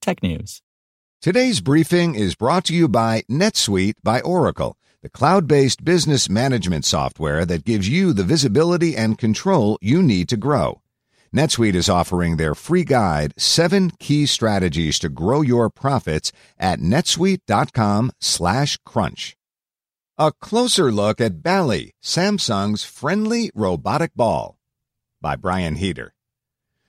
technews. Today's briefing is brought to you by NetSuite by Oracle, the cloud-based business management software that gives you the visibility and control you need to grow. NetSuite is offering their free guide, seven key strategies to grow your profits at netsuite.com slash crunch. A closer look at Ballie, Samsung's friendly robotic ball by Brian Heater.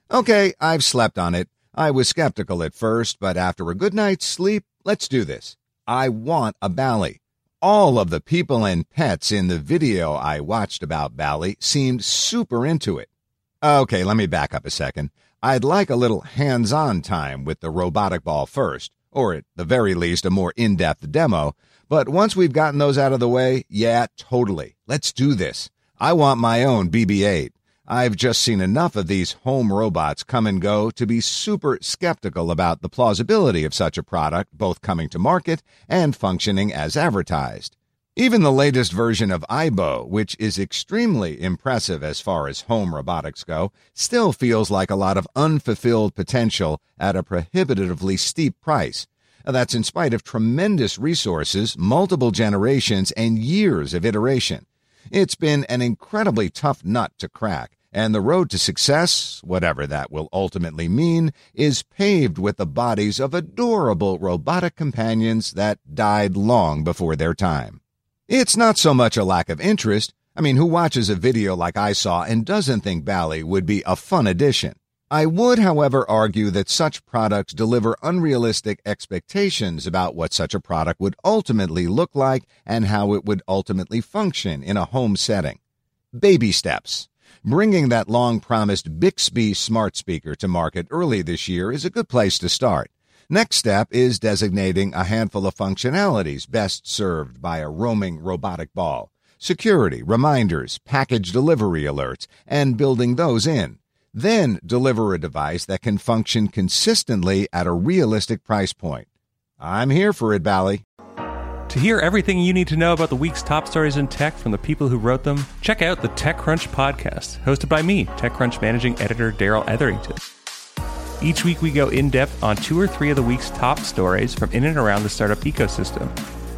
Okay, I've slept on it. I was skeptical at first, but after a good night's sleep, let's do this. I want a Ballie. All of the people and pets in the video I watched about Ballie seemed super into it. Okay, let me back up a second. I'd like a little hands on time with the robotic ball first, or at the very least, a more in depth demo. But once we've gotten those out of the way, yeah, totally. Let's do this. I want my own BB 8. I've just seen enough of these home robots come and go to be super skeptical about the plausibility of such a product both coming to market and functioning as advertised. Even the latest version of Aibo, which is extremely impressive as far as home robotics go, still feels like a lot of unfulfilled potential at a prohibitively steep price. That's in spite of tremendous resources, multiple generations, and years of iteration. It's been an incredibly tough nut to crack, and the road to success, whatever that will ultimately mean, is paved with the bodies of adorable robotic companions that died long before their time. It's not so much a lack of interest. I mean, who watches a video like I saw and doesn't think Ballie would be a fun addition? I would, however, argue that such products deliver unrealistic expectations about what such a product would ultimately look like and how it would ultimately function in a home setting. Baby steps. Bringing that long promised Bixby smart speaker to market early this year is a good place to start. Next step is designating a handful of functionalities best served by a roaming robotic ball. Security, reminders, package delivery alerts, and building those in. Then deliver a device that can function consistently at a realistic price point. I'm here for it, Ballie. To hear everything you need to know about the week's top stories in tech from the people who wrote them, check out the TechCrunch podcast, hosted by me, TechCrunch managing editor Darrell Etherington. Each week, we go in depth on two or three of the week's top stories from in and around the startup ecosystem